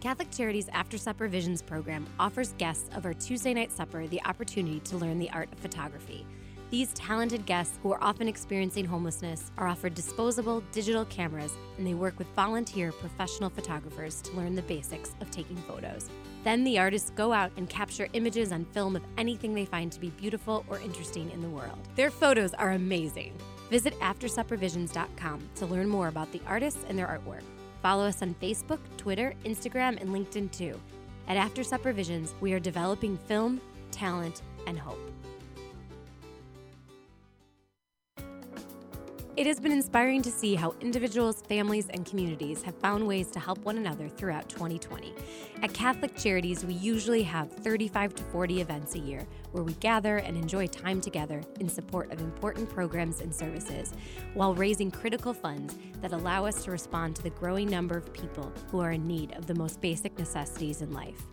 Catholic Charities After Supper Visions program offers guests of our Tuesday night supper the opportunity to learn the art of photography. These talented guests, who are often experiencing homelessness, are offered disposable digital cameras and they work with volunteer professional photographers to learn the basics of taking photos. Then the artists go out and capture images on film of anything they find to be beautiful or interesting in the world. Their photos are amazing. Visit AfterSupperVisions.com to learn more about the artists and their artwork. Follow us on Facebook, Twitter, Instagram, and LinkedIn too. At After Supper Visions, we are developing film, talent, and hope. It has been inspiring to see how individuals, families, and communities have found ways to help one another throughout 2020. At Catholic Charities, we usually have 35 to 40 events a year where we gather and enjoy time together in support of important programs and services, while raising critical funds that allow us to respond to the growing number of people who are in need of the most basic necessities in life.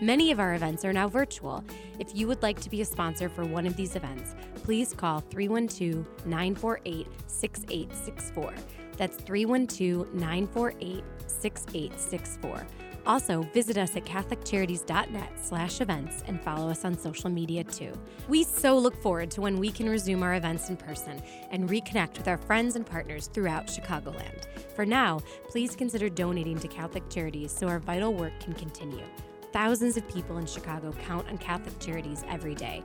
Many of our events are now virtual. If you would like to be a sponsor for one of these events, please call 312 948 6864. That's 312 948 6864. Also, visit us at catholiccharities.net slash events and follow us on social media too. We so look forward to when we can resume our events in person and reconnect with our friends and partners throughout Chicagoland. For now, please consider donating to Catholic Charities so our vital work can continue. Thousands of people in Chicago count on Catholic Charities every day.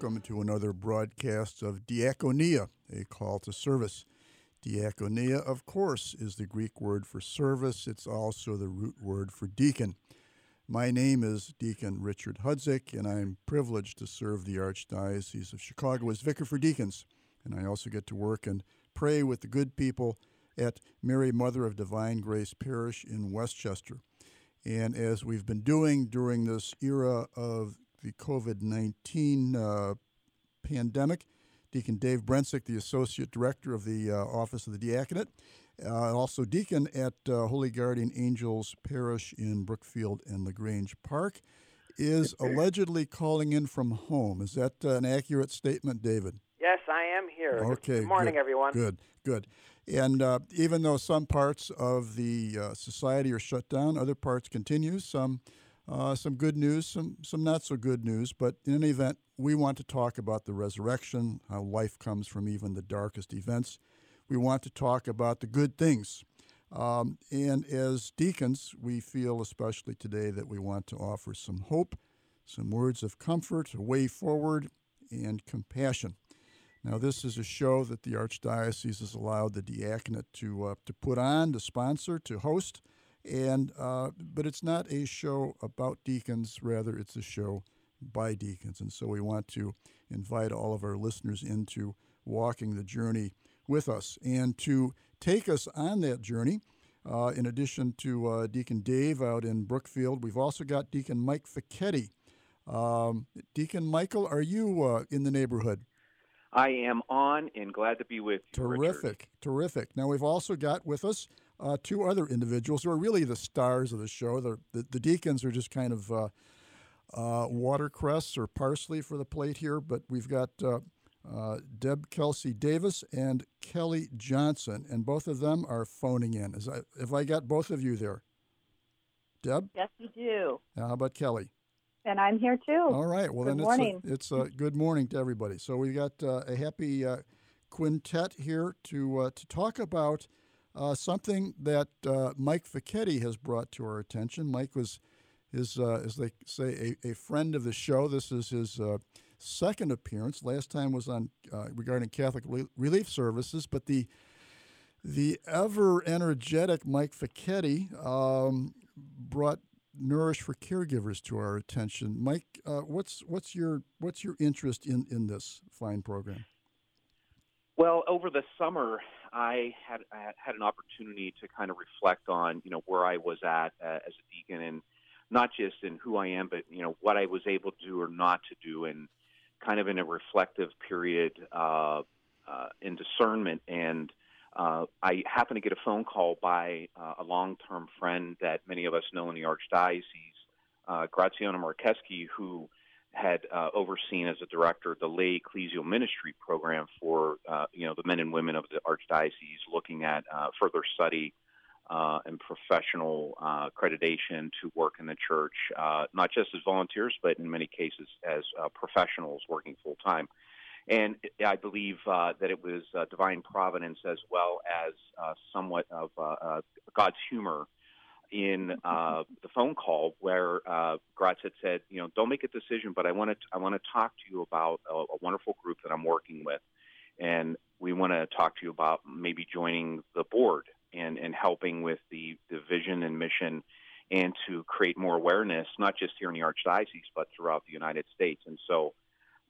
Welcome to another broadcast of Diakonia, a call to service. Diakonia, of course, is the Greek word for service. It's also the root word for deacon. My name is Deacon Richard Hudzik, and I'm privileged to serve the Archdiocese of Chicago as Vicar for Deacons. And I also get to work and pray with the good people at Mary Mother of Divine Grace Parish in Westchester. And as we've been doing during this era of the COVID 19 uh, pandemic, Deacon Dave Brensick, the Associate Director of the uh, Office of the Diaconate, uh, also Deacon at uh, Holy Guardian Angels Parish in Brookfield and LaGrange Park, is allegedly calling in from home. Is that uh, an accurate statement, David? Yes, I am here. Okay. Good morning, good, everyone. Good, good. And uh, even though some parts of the uh, society are shut down, other parts continue. Some, uh, some good news, some, some not so good news. But in any event, we want to talk about the resurrection, how life comes from even the darkest events. We want to talk about the good things. Um, and as deacons, we feel especially today that we want to offer some hope, some words of comfort, a way forward, and compassion. Now, this is a show that the Archdiocese has allowed the diaconate to uh, to put on, to sponsor, to host, and uh, but it's not a show about deacons. Rather, it's a show by deacons, and so we want to invite all of our listeners into walking the journey with us and to take us on that journey. Uh, in addition to uh, Deacon Dave out in Brookfield, we've also got Deacon Mike Ficchetti. Um, Deacon Michael, are you uh, in the neighborhood? I am on and glad to be with you. Terrific, Richard. terrific. Now we've also got with us uh, two other individuals who are really the stars of the show. The the, deacons are just kind of uh, uh, watercress or parsley for the plate here, but we've got uh, uh, Deb Kelsey Davis and Kelly Johnson, and both of them are phoning in. Is I, have I got both of you there? Deb, Yes, you do. how about Kelly? And I'm here too. All right. Well, Good then morning. it's a, it's a good morning to everybody. So we've got uh, a happy uh, quintet here to uh, to talk about uh, something that uh, Mike Ficchetti has brought to our attention. Mike was his, uh, as they say, a, a, friend of the show. This is his uh, second appearance. Last time was on uh, regarding Catholic Relief Services, but the the ever energetic Mike Ficchetti um, brought Nourish for Caregivers to our attention. Mike, uh, what's what's your what's your interest in in this fine program? Well, over the summer, I had I had an opportunity to kind of reflect on you know where I was at uh, as a deacon and not just in who I am, but you know what I was able to do or not to do, and kind of in a reflective period uh, uh, in discernment. And uh, I happened to get a phone call by uh, a long-term friend that many of us know in the archdiocese, uh, Graziano Marcheschi, who had uh, overseen as a director the lay ecclesial ministry program for uh, you know the men and women of the archdiocese, looking at uh, further study uh, and professional uh, accreditation to work in the church, uh, not just as volunteers, but in many cases as professionals working full time. And I believe that it was divine providence as well as somewhat of God's humor in the phone call where uh, Gratz had said, you know, don't make a decision, but I want to I want to talk to you about a, a wonderful group that I'm working with, and we want to talk to you about maybe joining the board and, and helping with the, the vision and mission and to create more awareness, not just here in the Archdiocese, but throughout the United States. And so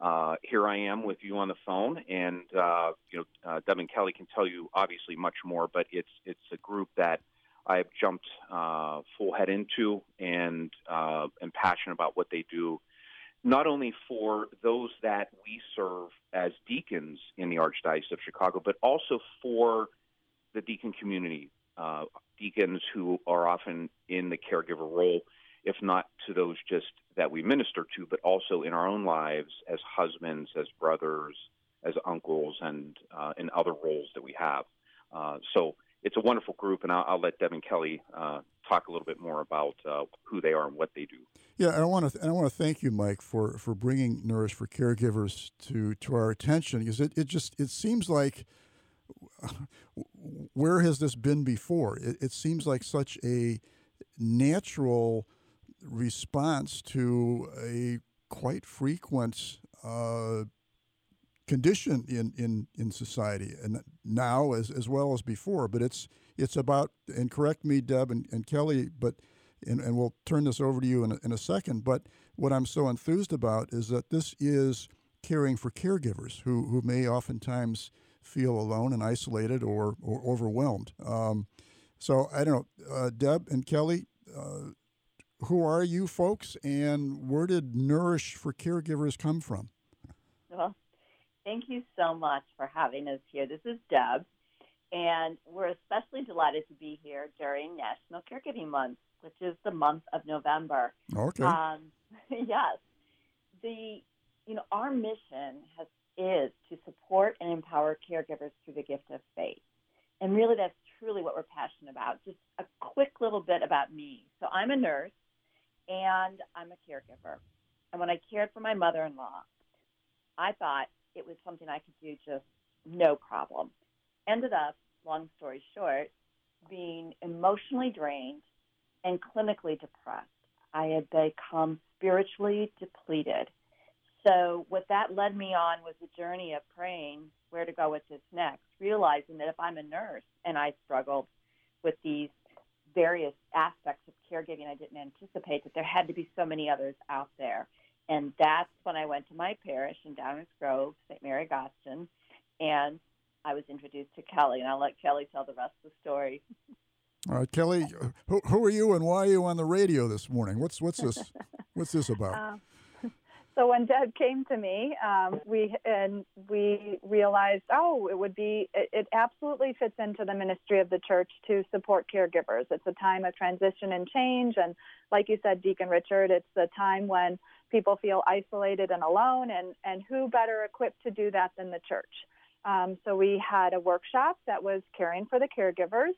uh, here I am with you on the phone, and uh, you know, uh, Deb and Kelly can tell you obviously much more, but it's it's a group that I've jumped uh, full head into and uh, am passionate about what they do, not only for those that we serve as deacons in the Archdiocese of Chicago, but also for the deacon community, uh, deacons who are often in the caregiver role, if not to those just that we minister to, but also in our own lives as husbands, as brothers, as uncles, and uh, in other roles that we have. Uh, so it's a wonderful group, and I'll, I'll let Deb and Kelly uh, talk a little bit more about uh, who they are and what they do. Yeah, I want to th- I want to thank you, Mike, for for bringing Nourish for Caregivers to to our attention because it, it just it seems like where has this been before? It, it, seems like such a natural response to a quite frequent uh, condition in, in, in society, and now as, as well as before. But it's it's about and correct me, Deb and, and Kelly, but and, and we'll turn this over to you in a, in a second. But what I'm so enthused about is that this is caring for caregivers who who may oftentimes feel alone and isolated or, or overwhelmed. Um, so I don't know, uh, Deb and Kelly, uh, who are you folks, and where did Nourish for Caregivers come from? Thank you so much for having us here. This is Deb, and we're especially delighted to be here during National Caregiving Month, which is the month of November. Okay. Um, yes, the you know our mission has is to support and empower caregivers through the gift of faith. And really, that's truly what we're passionate about. Just a quick little bit about me. So, I'm a nurse and I'm a caregiver. And when I cared for my mother in law, I thought it was something I could do just no problem. Ended up, long story short, being emotionally drained and clinically depressed. I had become spiritually depleted so what that led me on was a journey of praying where to go with this next, realizing that if I'm a nurse and I struggled with these various aspects of caregiving I didn't anticipate, that there had to be so many others out there. And that's when I went to my parish in Downers Grove, St. Mary Gostyn, and I was introduced to Kelly. And I'll let Kelly tell the rest of the story. All right, Kelly, who, who are you and why are you on the radio this morning? What's what's this? what's this about? Uh, so when Deb came to me, um, we and we realized, oh, it would be it, it, absolutely fits into the ministry of the church to support caregivers. It's a time of transition and change, and like you said, Deacon Richard, it's a time when people feel isolated and alone, and and who better equipped to do that than the church? Um, so we had a workshop that was caring for the caregivers.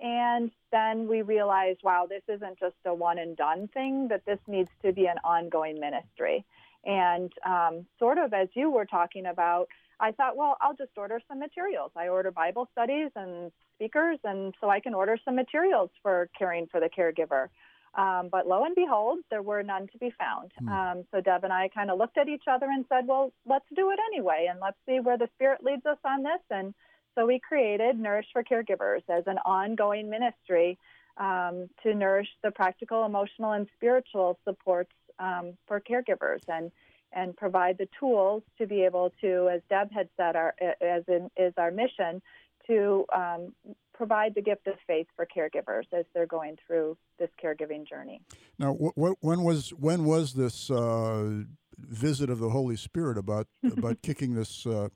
And then we realized, wow, this isn't just a one and done thing, that this needs to be an ongoing ministry. And um, sort of as you were talking about, I thought, well, I'll just order some materials. I order Bible studies and speakers, and so I can order some materials for caring for the caregiver. Um, but lo and behold, there were none to be found. Hmm. Um, so Deb and I kind of looked at each other and said, well, let's do it anyway, and let's see where the Spirit leads us on this. And so we created Nourish for Caregivers as an ongoing ministry um, to nourish the practical, emotional, and spiritual supports um, for caregivers and and provide the tools to be able to, as Deb had said, our as in, is our mission to um, provide the gift of faith for caregivers as they're going through this caregiving journey. Now, wh- wh- when was when was this uh, visit of the Holy Spirit about about kicking this uh,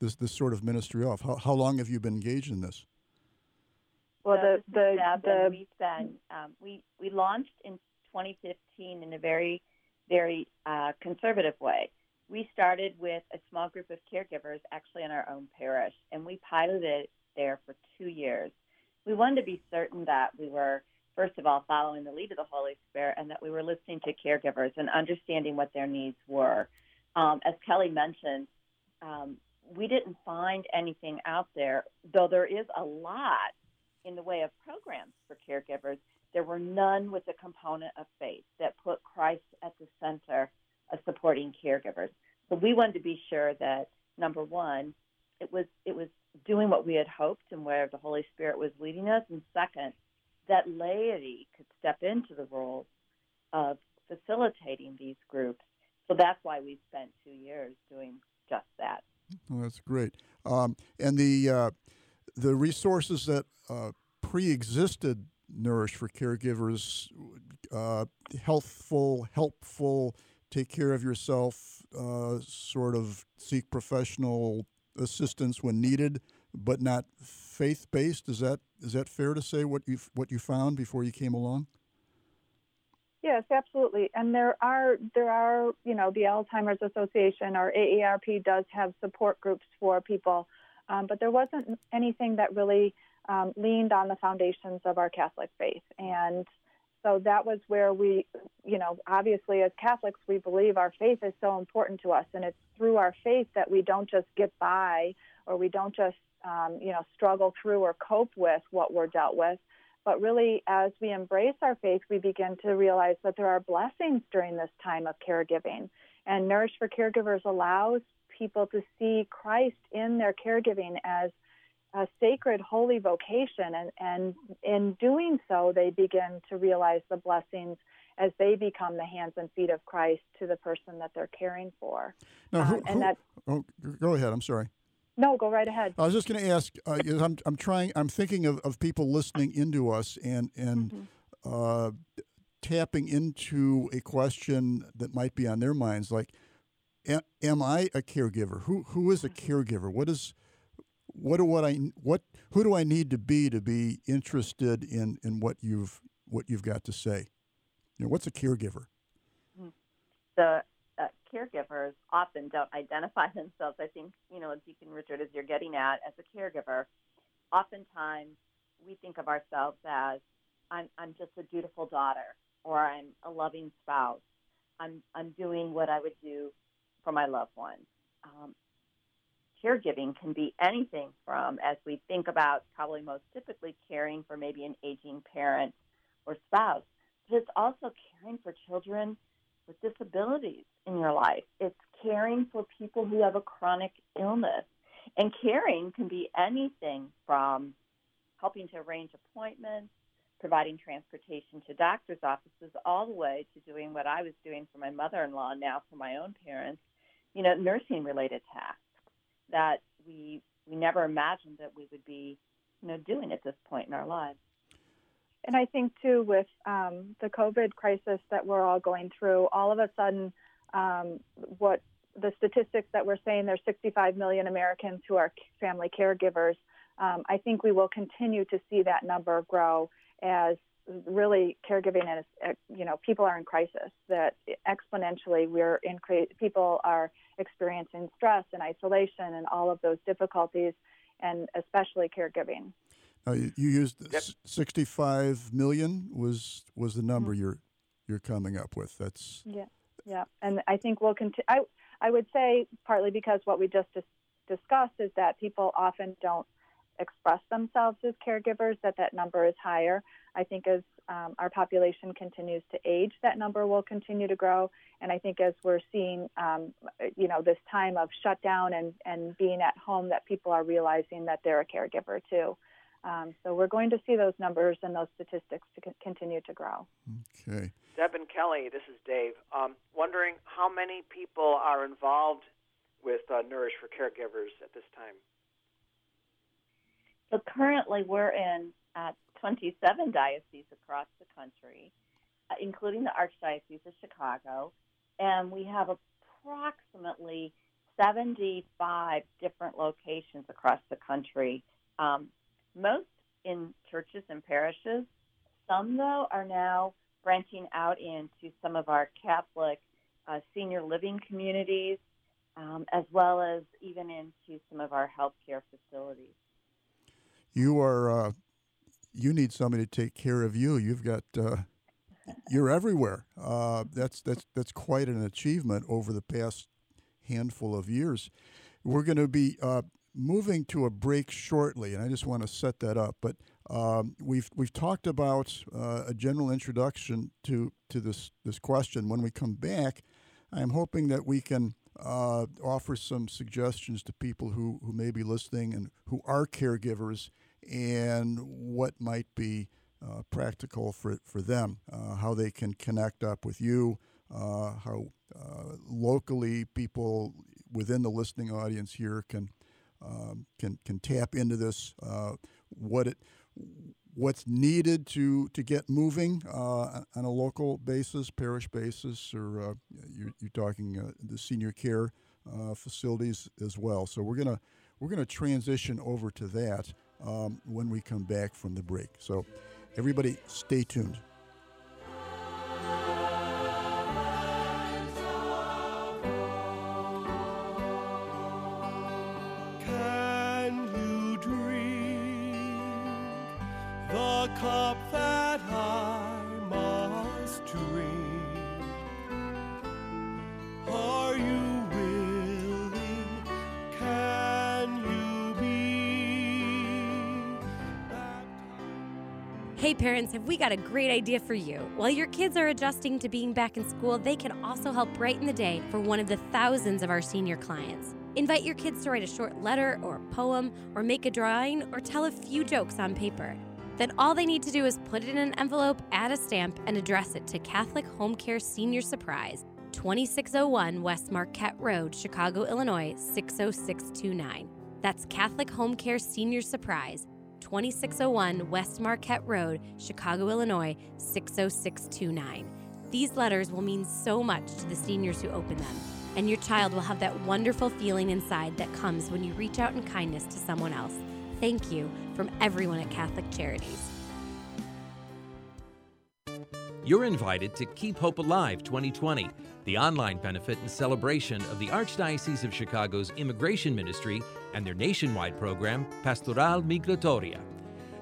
this this sort of ministry off? How, how long have you been engaged in this? Well, So the the, the we've been um, we we launched in 2015 in a very very uh, conservative way. We started with a small group of caregivers, actually in our own parish, and we piloted it there for two years. We wanted to be certain that we were, first of all, following the lead of the Holy Spirit, and that we were listening to caregivers and understanding what their needs were. Um, as Kelly mentioned, um, we didn't find anything out there, though there is a lot in the way of programs for caregivers, there were none with a component of faith that put Christ at the center of supporting caregivers. So we wanted to be sure that number one, it was it was doing what we had hoped and where the Holy Spirit was leading us, and second, that laity could step into the role of facilitating these groups. So that's why we spent two years doing just that. Oh, that's great. Um, and the uh, the resources that uh, pre-existed Nourish for Caregivers, uh, healthful, helpful, take care of yourself, uh, sort of seek professional assistance when needed, but not faith-based. Is that is that fair to say? What you what you found before you came along? Yes, absolutely. And there are there are you know the Alzheimer's Association or AARP does have support groups for people, um, but there wasn't anything that really um, leaned on the foundations of our Catholic faith. And so that was where we, you know, obviously as Catholics we believe our faith is so important to us, and it's through our faith that we don't just get by or we don't just um, you know struggle through or cope with what we're dealt with but really, as we embrace our faith, we begin to realize that there are blessings during this time of caregiving. And Nourish for Caregivers allows people to see Christ in their caregiving as a sacred, holy vocation. And, and in doing so, they begin to realize the blessings as they become the hands and feet of Christ to the person that they're caring for. Now, who, Um, and who- that- oh, go ahead. I'm sorry. No, go right ahead. I was just going to ask. Uh, I'm I'm trying. I'm thinking of, of people listening into us and and Mhm. uh, tapping into a question that might be on their minds, like, am, am I a caregiver? Who who is a caregiver? What is what do what I what who do I need to be to be interested in in what you've what you've got to say? You know, what's a caregiver? the uh, caregivers often don't identify themselves. I think, you know, Deacon Richard, as you're getting at, as a caregiver, oftentimes we think of ourselves as I'm, I'm just a dutiful daughter or I'm a loving spouse. I'm, I'm doing what I would do for my loved ones. Um, caregiving can be anything from, as we think about probably most typically caring for maybe an aging parent or spouse, but it's also caring for children with disabilities in your life. It's caring for people who have a chronic illness. And caring can be anything from helping to arrange appointments, providing transportation to doctor's offices, all the way to doing what I was doing for my mother in law, now for my own parents, you know, nursing related tasks that we we never imagined that we would be, you know, doing at this point in our lives. And I think too, with um, the COVID crisis that we're all going through, all of a sudden, um, what the statistics that we're saying there's 65 million Americans who are family caregivers. Um, I think we will continue to see that number grow as really caregiving is, uh, you know, people are in crisis. That exponentially we're in cra- people are experiencing stress and isolation and all of those difficulties, and especially caregiving. Uh, you, you used Yep. 65 million was was the number Mm-hmm. you're you're coming up with. That's Yeah, yeah, and I think we'll continue. I I would say partly because what we just dis- discussed is that people often don't express themselves as caregivers, that that number is higher. I think as um, our population continues to age, that number will continue to grow. And I think as we're seeing, um, you know, this time of shutdown and, and being at home, that people are realizing that they're a caregiver too. Um, so we're going to see those numbers and those statistics to continue to grow. Okay. Deb and Kelly, this is Dave. Um, wondering how many people are involved with uh, Nourish for Caregivers at this time? So currently we're in uh, 27 dioceses across the country, uh, including the Archdiocese of Chicago, and we have approximately 75 different locations across the country, um, most in churches and parishes. Some, though, are now branching out into some of our Catholic uh, senior living communities, um, as well as even into some of our healthcare facilities. You are, uh, you need somebody to take care of you. You've got, uh, you're everywhere. Uh, that's that's that's quite an achievement over the past handful of years. We're going to be uh, moving to a break shortly, and I just want to set that up. But um, we've we've talked about uh, a general introduction to to this this question. When we come back, I'm hoping that we can uh, offer some suggestions to people who who may be listening and who are caregivers, and what might be uh, practical for for them, uh, how they can connect up with you, uh, how uh, locally people within the listening audience here can um, can can tap into this. what it what's needed to to get moving uh, on a local basis, parish basis, or uh, you're, you're, talking uh, the senior care uh, facilities as well. So we're gonna we're gonna transition over to that um, when we come back from the break. So everybody, stay tuned. Parents, have we got a great idea for you? While your kids are adjusting to being back in school, they can also help brighten the day for one of the thousands of our senior clients. Invite your kids to write a short letter or a poem or make a drawing or tell a few jokes on paper. Then all they need to do is put it in an envelope, add a stamp, and address it to Catholic Home Care Senior Surprise, 2601 West Marquette Road, Chicago, Illinois 60629. That's Catholic Home Care Senior Surprise, 2601 West Marquette Road, Chicago, Illinois 60629. These letters will mean so much to the seniors who open them, and your child will have that wonderful feeling inside that comes when you reach out in kindness to someone else. Thank you from everyone at Catholic Charities. You're invited to Keep Hope Alive 2020, the online benefit and celebration of the Archdiocese of Chicago's Immigration Ministry and their nationwide program, Pastoral Migratoria.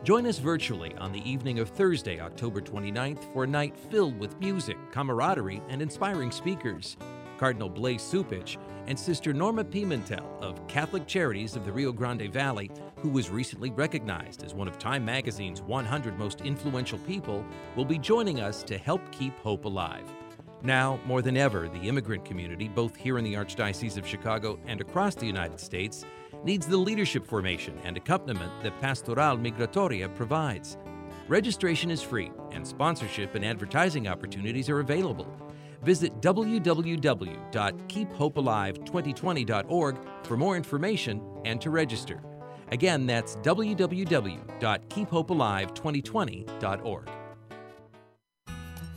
Join us virtually on the evening of Thursday, October 29th, for a night filled with music, camaraderie, and inspiring speakers. Cardinal Blase Cupich and Sister Norma Pimentel of Catholic Charities of the Rio Grande Valley, who was recently recognized as one of Time Magazine's 100 most influential people, will be joining us to help keep hope alive. Now, more than ever, the immigrant community, both here in the Archdiocese of Chicago and across the United States, needs the leadership formation and accompaniment that Pastoral Migratoria provides. Registration is free, and sponsorship and advertising opportunities are available. Visit www.keephopealive2020.org for more information and to register. Again, that's www.keephopealive2020.org.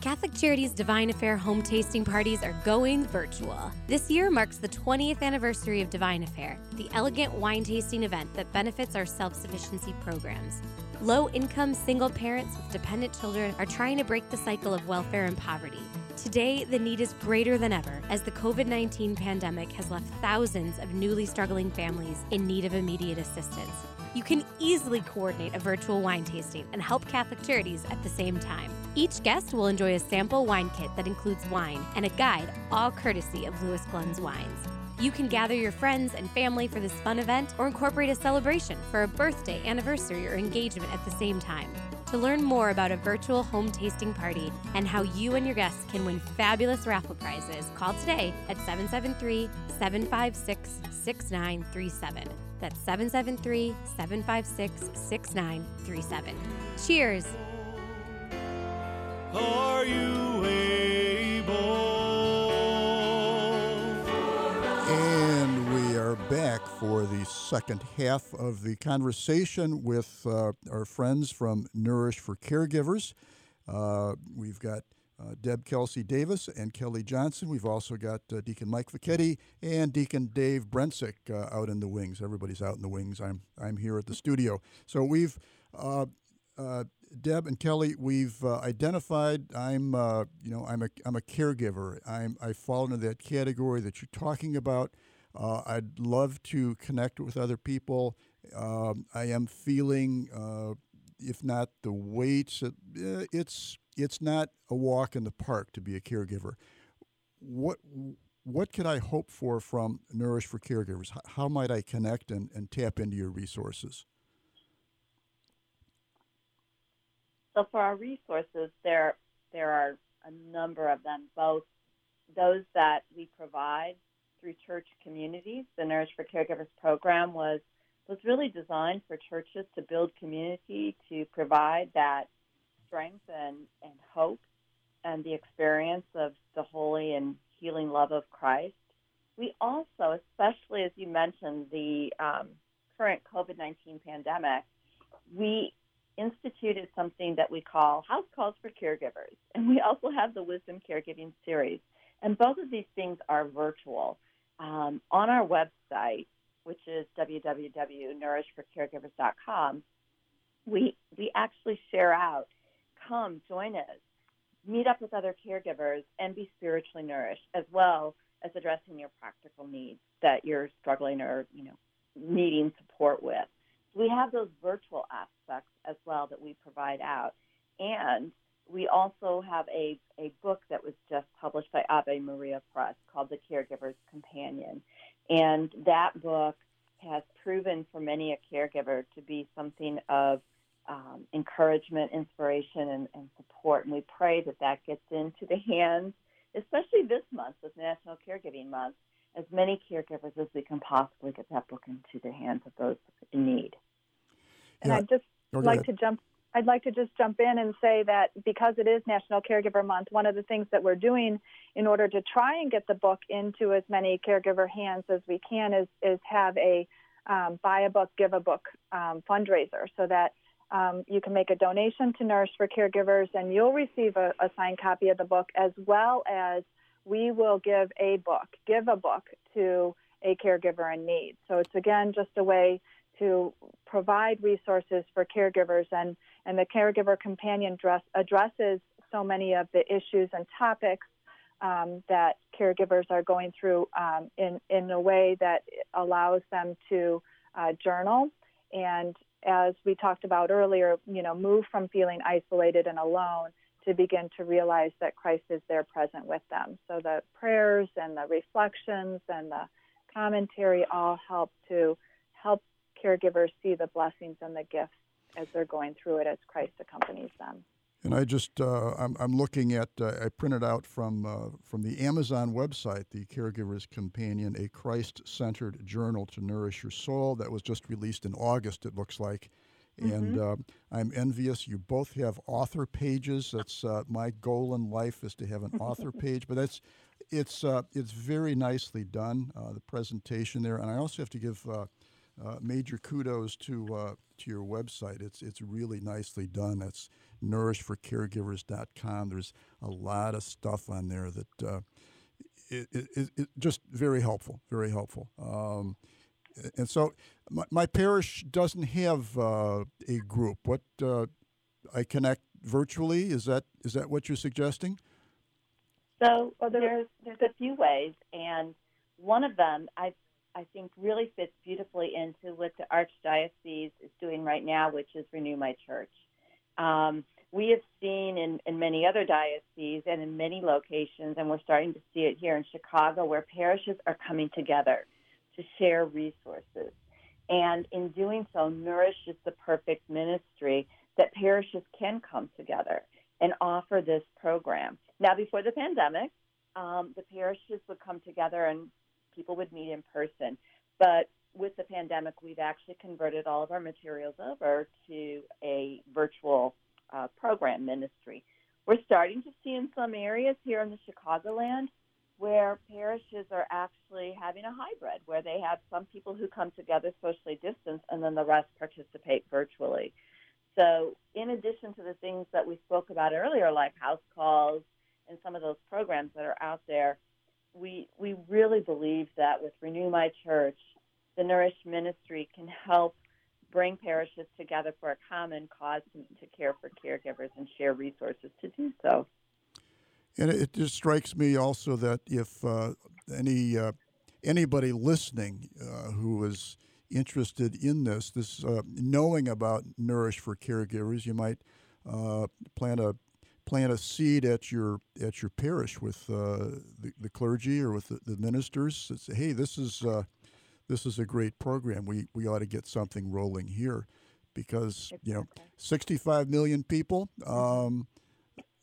Catholic Charities Divine Affair home tasting parties are going virtual. This year marks the 20th anniversary of Divine Affair, the elegant wine tasting event that benefits our self sufficiency programs. Low income single parents with dependent children are trying to break the cycle of welfare and poverty. Today, the need is greater than ever as the COVID 19 pandemic has left thousands of newly struggling families in need of immediate assistance. You can easily coordinate a virtual wine tasting and help Catholic Charities at the same time. Each guest will enjoy a sample wine kit that includes wine and a guide, all courtesy of Louis Glunz Wines. You can gather your friends and family for this fun event or incorporate a celebration for a birthday, anniversary, or engagement at the same time. To learn more about a virtual home tasting party and how you and your guests can win fabulous raffle prizes, call today at 773 756 6937. That's 773 756 6937. Cheers! Are you able? Back for the second half of the conversation with uh, our friends from Nourish for Caregivers. Uh, we've got uh, Deb Kelsey Davis and Kelly Johnson. We've also got uh, Deacon Mike Vacchetti and Deacon Dave Brensick uh, out in the wings. Everybody's out in the wings. I'm I'm here at the studio. So we've uh, Deb and Kelly, we've uh, identified. I'm, uh, you know, I'm a, I'm a caregiver. I'm, I fall into that category that you're talking about. Uh, I'd love to connect with other people. Um, I am feeling, uh, if not the weights, uh, it's it's not a walk in the park to be a caregiver. What what could I hope for from Nourish for Caregivers? How, how might I connect and, and tap into your resources? So for our resources, there there are a number of them, both those that we provide through church communities. The Nourish for Caregivers program was was really designed for churches to build community, to provide that strength and, and hope and the experience of the holy and healing love of Christ. We also, especially as you mentioned, the um, current COVID 19 pandemic, we instituted something that we call House Calls for Caregivers. And we also have the Wisdom Caregiving series. And both of these things are virtual. Um, on our website, which is www.nourishforcaregivers.com, we, we actually share out come, join us, meet up with other caregivers, and be spiritually nourished, as well as addressing your practical needs that you're struggling or you know needing support with. We have those virtual aspects as well that we provide out, and we also have a, a book that was just published by Ave Maria Press called The Caregiver's Companion. And that book has proven for many a caregiver to be something of um, encouragement, inspiration, and, and support. And we pray that that gets into the hands, especially this month, with National Caregiving Month, as many caregivers as we can possibly get that book into the hands of those in need. And Yeah. I'd just like ahead. to jump. I'd like to just jump in and say that because it is National Caregiver Month, one of the things that we're doing in order to try and get the book into as many caregiver hands as we can is is have a um, buy a book, give a book um, fundraiser, so that um, you can make a donation to Nourish for Caregivers, and you'll receive a, a signed copy of the book, as well as we will give a book, give a book to a caregiver in need. So it's again just a way to provide resources for caregivers and, and the caregiver companion dress addresses so many of the issues and topics um, that caregivers are going through um, in, in a way that allows them to uh, journal and as we talked about earlier, you know, move from feeling isolated and alone to begin to realize that Christ is there present with them. So the prayers and the reflections and the commentary all help to help caregivers see the blessings and the gifts as they're going through it as Christ accompanies them. And I just uh, I'm, I'm looking at uh, I printed out from uh, from the Amazon website the Caregiver's Companion, a Christ-centered journal to nourish your soul. That was just released in August. It looks like, and uh, I'm envious. You both have author pages. That's uh, my goal in life is to have an author page. But that's it's uh, it's very nicely done. Uh, the presentation there, and I also have to give. Uh, major kudos to uh, to your website. It's it's really nicely done. That's nourishforcaregivers.com. There's a lot of stuff on there that uh, it, it, it, just very helpful, very helpful. Um, and so my, my parish doesn't have uh, a group. What uh, I connect virtually is that is that what you're suggesting? So Well, there's there's a few ways, and one of them I I think really fits beautifully into what the archdiocese is doing right now, which is renew my church. Um, we have seen in, in many other dioceses and in many locations, and we're starting to see it here in Chicago, where parishes are coming together to share resources. And in doing so, nourishes the perfect ministry that parishes can come together and offer this program. Now, before the pandemic, um, the parishes would come together and people would meet in person. But with the pandemic, we've actually converted all of our materials over to a virtual uh, program ministry. We're starting to see in some areas here in the Chicagoland where parishes are actually having a hybrid, where they have some people who come together socially distanced and then the rest participate virtually. So, in addition to the things that we spoke about earlier, like house calls and some of those programs that are out there, we, we really believe that with Renew My Church, the Nourish Ministry can help bring parishes together for a common cause to, care for caregivers and share resources to do so. And it just strikes me also that if uh, any uh, anybody listening uh, who is interested in this, this uh, knowing about Nourish for caregivers, you might uh, plant a plant a seed at your at your parish with uh, the, the, clergy or with the, the ministers. Say, hey, this is this is a great program. We we ought to get something rolling here, because you know, 65 million people. Um,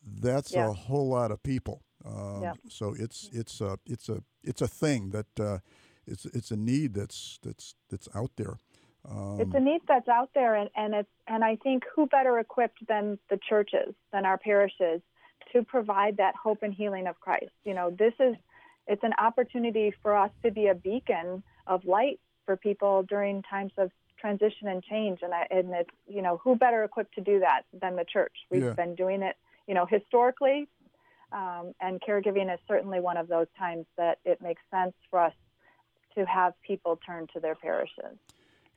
that's yeah. a whole lot of people. Um, yeah. So it's it's a it's a it's a thing that uh, it's it's a need that's that's that's out there. Um, it's a need that's out there, and, and it's and I think who better equipped than the churches, than our parishes, to provide that hope and healing of Christ. You know, this is it's an opportunity for us to be a beacon of light for people during times of transition and change. And, I, and it's, you know, who better equipped to do that than the church? We've yeah. been doing it, you know, historically. Um, and caregiving is certainly one of those times that it makes sense for us to have people turn to their parishes.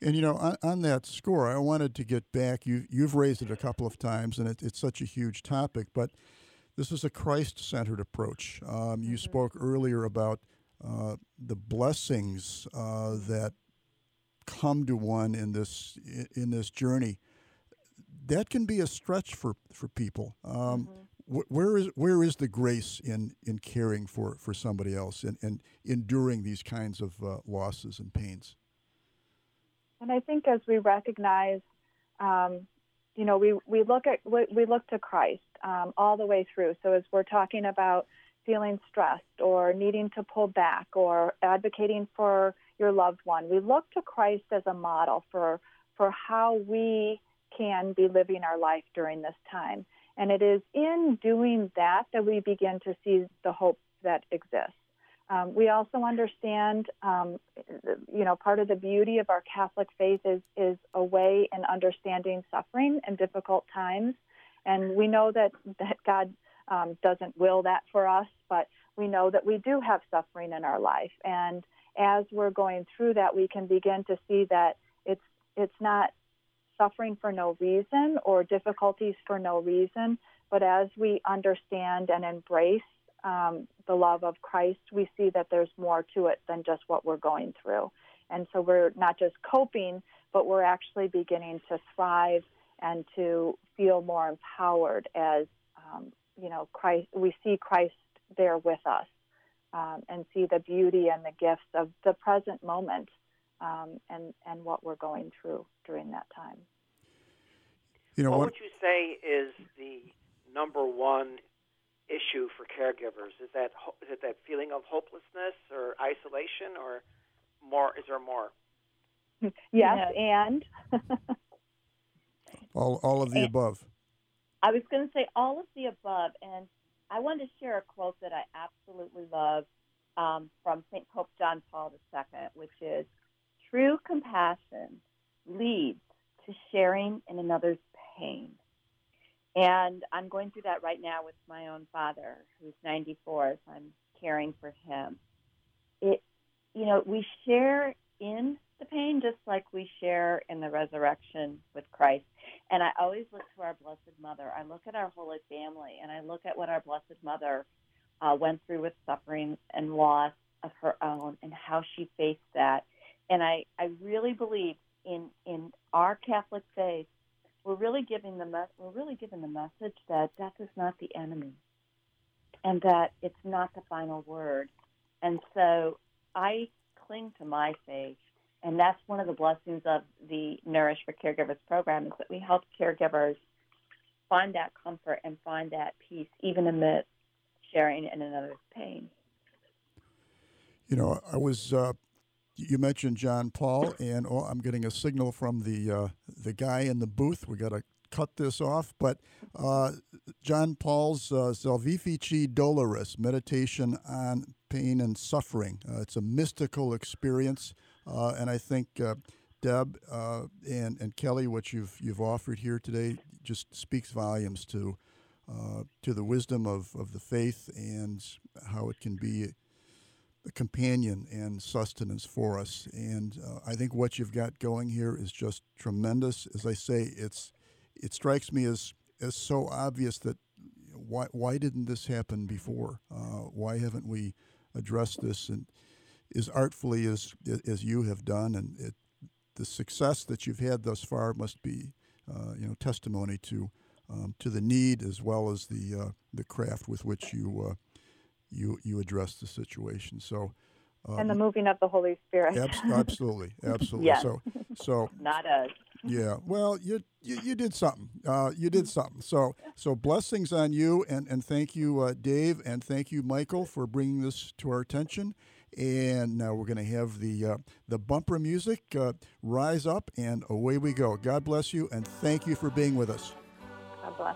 And you know, on, on, that score, I wanted to get back. You you've raised it a couple of times, and it, it's such a huge topic. But this is a Christ-centered approach. Um, you mm-hmm. spoke earlier about uh, the blessings uh, that come to one in this in this journey, that can be a stretch for for people. Um, mm-hmm. wh- where is where is the grace in in caring for for somebody else and, and enduring these kinds of uh, losses and pains? And I think as we recognize, um, you know, we, we look at we look to Christ um, all the way through. So as we're talking about feeling stressed or needing to pull back or advocating for your loved one. We look to Christ as a model for, for how we can be living our life during this time. And it is in doing that that we begin to see the hope that exists. Um, we also understand, um, you know, part of the beauty of our Catholic faith is is a way in understanding suffering and difficult times, and we know that that God um, doesn't will that for us, but we know that we do have suffering in our life. And as we're going through that, we can begin to see that it's it's not suffering for no reason or difficulties for no reason, but as we understand and embrace um, the love of Christ, we see that there's more to it than just what we're going through. And so we're not just coping, but we're actually beginning to thrive and to feel more empowered as um, you know, Christ, we see Christ there with us um, and see the beauty and the gifts of the present moment um, and, and what we're going through during that time. You know, what, what would you say is the number one issue for caregivers? Is that is it that feeling of hopelessness or isolation, or more? Is there more? yes, and all all of the and, above. I was going to say all of the above, and I wanted to share a quote that I absolutely love um, from St. Pope John Paul II, which is True compassion leads to sharing in another's pain. And I'm going through that right now with my own father, who's 94, so I'm caring for him. It, you know, we share in the pain just like we share in the resurrection with Christ. And I always look to our Blessed Mother. I look at our Holy Family, and I look at what our Blessed Mother uh, went through with suffering and loss of her own and how she faced that. And I, I really believe in, in our Catholic faith, we're really giving the me- we're really giving the message that death is not the enemy, and that it's not the final word. And so I cling to my faith, and that's one of the blessings of the Nourish for Caregivers program is that we help caregivers find that comfort and find that peace, even amidst sharing in another's pain. You know, I was. Uh, you mentioned John Paul, and oh, I'm getting a signal from the uh, the guy in the booth. We got to cut this off, but uh, John Paul's uh, Salvifici Doloris, meditation on pain and suffering. Uh, it's a mystical experience, uh, and I think uh, Deb uh, and and Kelly, what you've you've offered here today, just speaks volumes to to the wisdom of, of the faith and how it can be companion and sustenance for us. And uh, I think what you've got going here is just tremendous. As I say, it's it strikes me as as so obvious that why why didn't this happen before? Uh, why haven't we addressed this and as artfully as as you have done? And it, the success that you've had thus far must be uh, you know testimony to um, to the need as well as the uh, the craft with which you uh, you you address the situation. So. Um, and the moving of the Holy Spirit. absolutely, absolutely. yes. So, so not us. Yeah. Well, you you, you did something. Uh, you did something. So so blessings on you, and and thank you, uh, Dave, and thank you, Michael, for bringing this to our attention. And now we're going to have the uh, the bumper music uh, rise up, and away we go. God bless you, and thank you for being with us. God bless.